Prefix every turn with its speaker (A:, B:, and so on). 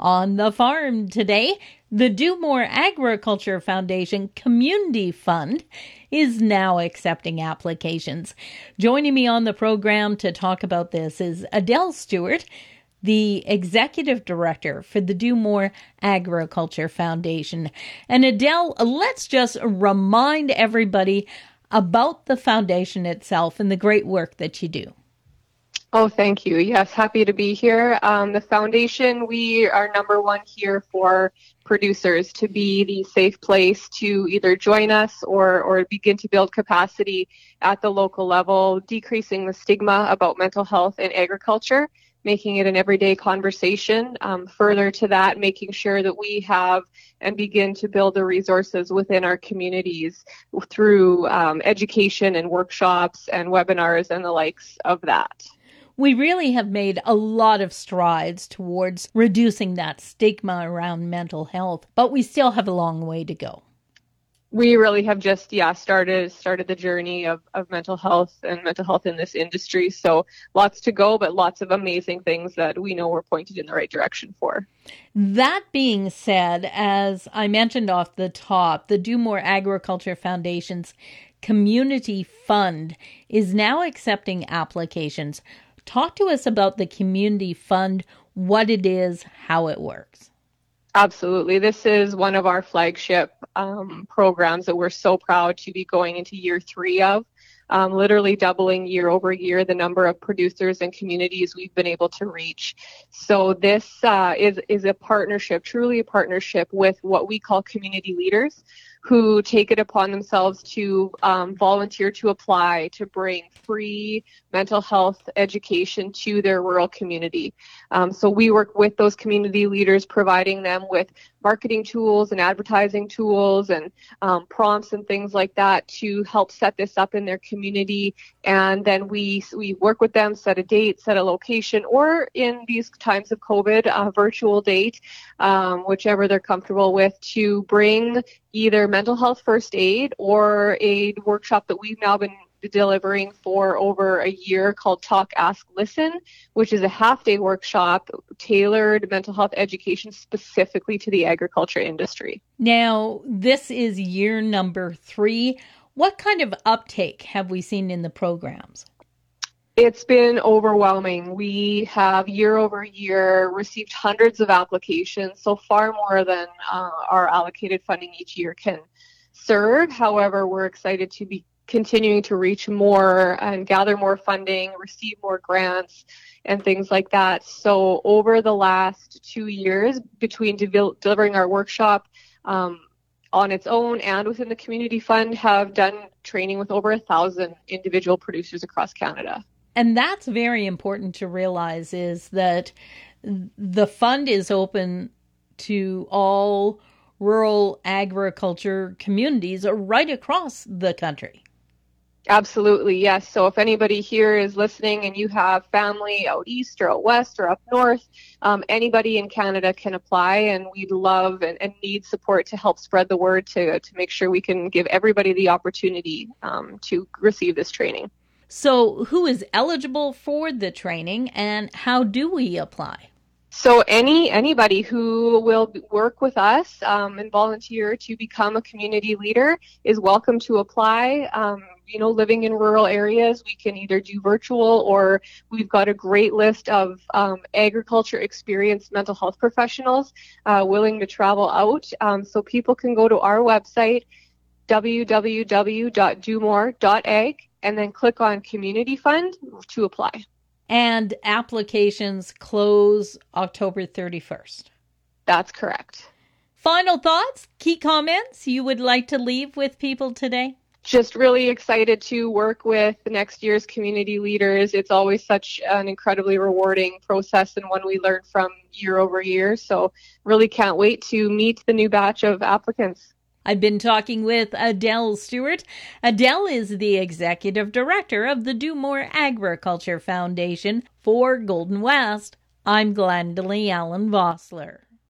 A: On the farm today, the Do More Agriculture Foundation Community Fund is now accepting applications. Joining me on the program to talk about this is Adele Stewart, the executive director for the Do More Agriculture Foundation. And Adele, let's just remind everybody about the foundation itself and the great work that you do.
B: Oh, thank you. Yes, happy to be here. Um, the foundation, we are number one here for producers to be the safe place to either join us or, or begin to build capacity at the local level, decreasing the stigma about mental health in agriculture, making it an everyday conversation. Um, further to that, making sure that we have and begin to build the resources within our communities through um, education and workshops and webinars and the likes of that
A: we really have made a lot of strides towards reducing that stigma around mental health, but we still have a long way to go.
B: We really have just yeah started started the journey of, of mental health and mental health in this industry. So lots to go, but lots of amazing things that we know we're pointed in the right direction for.
A: That being said, as I mentioned off the top, the Do More Agriculture Foundation's Community Fund is now accepting applications Talk to us about the Community Fund, what it is, how it works.
B: Absolutely. This is one of our flagship um, programs that we're so proud to be going into year three of. Um, literally doubling year over year the number of producers and communities we've been able to reach. So this uh, is is a partnership, truly a partnership with what we call community leaders, who take it upon themselves to um, volunteer to apply to bring free mental health education to their rural community. Um, so we work with those community leaders, providing them with marketing tools and advertising tools and um, prompts and things like that to help set this up in their community. And then we we work with them, set a date, set a location, or in these times of COVID, a virtual date, um, whichever they're comfortable with, to bring either mental health first aid or a workshop that we've now been delivering for over a year called Talk, Ask, Listen, which is a half day workshop tailored mental health education specifically to the agriculture industry.
A: Now, this is year number three. What kind of uptake have we seen in the programs?
B: It's been overwhelming. We have year over year received hundreds of applications, so far more than uh, our allocated funding each year can serve. However, we're excited to be continuing to reach more and gather more funding, receive more grants, and things like that. So, over the last two years, between de- delivering our workshop um, on its own and within the community fund, have done training with over a thousand individual producers across Canada.
A: And that's very important to realize is that the fund is open to all rural agriculture communities right across the country.
B: Absolutely, yes. So if anybody here is listening and you have family out east or out west or up north, um, anybody in Canada can apply, and we'd love and, and, need support to help spread the word to to make sure we can give everybody the opportunity um, to receive this training.
A: So, who is eligible for the training and how do we apply?
B: So any anybody who will work with us um, and volunteer to become a community leader is welcome to apply. Um, you know, living in rural areas, we can either do virtual or we've got a great list of um, agriculture experienced mental health professionals uh, willing to travel out. Um, so people can go to our website www.domore.ag and then click on Community Fund to apply.
A: And applications close October 31st.
B: That's correct.
A: Final thoughts, key comments you would like to leave with people today?
B: Just really excited to work with next year's community leaders. It's always such an incredibly rewarding process and one we learn from year over year. So, really can't wait to meet the new batch of applicants.
A: I've been talking with Adele Stewart. Adele is the executive director of the Do More Agriculture Foundation for Golden West. I'm Glendalee Allen Vossler.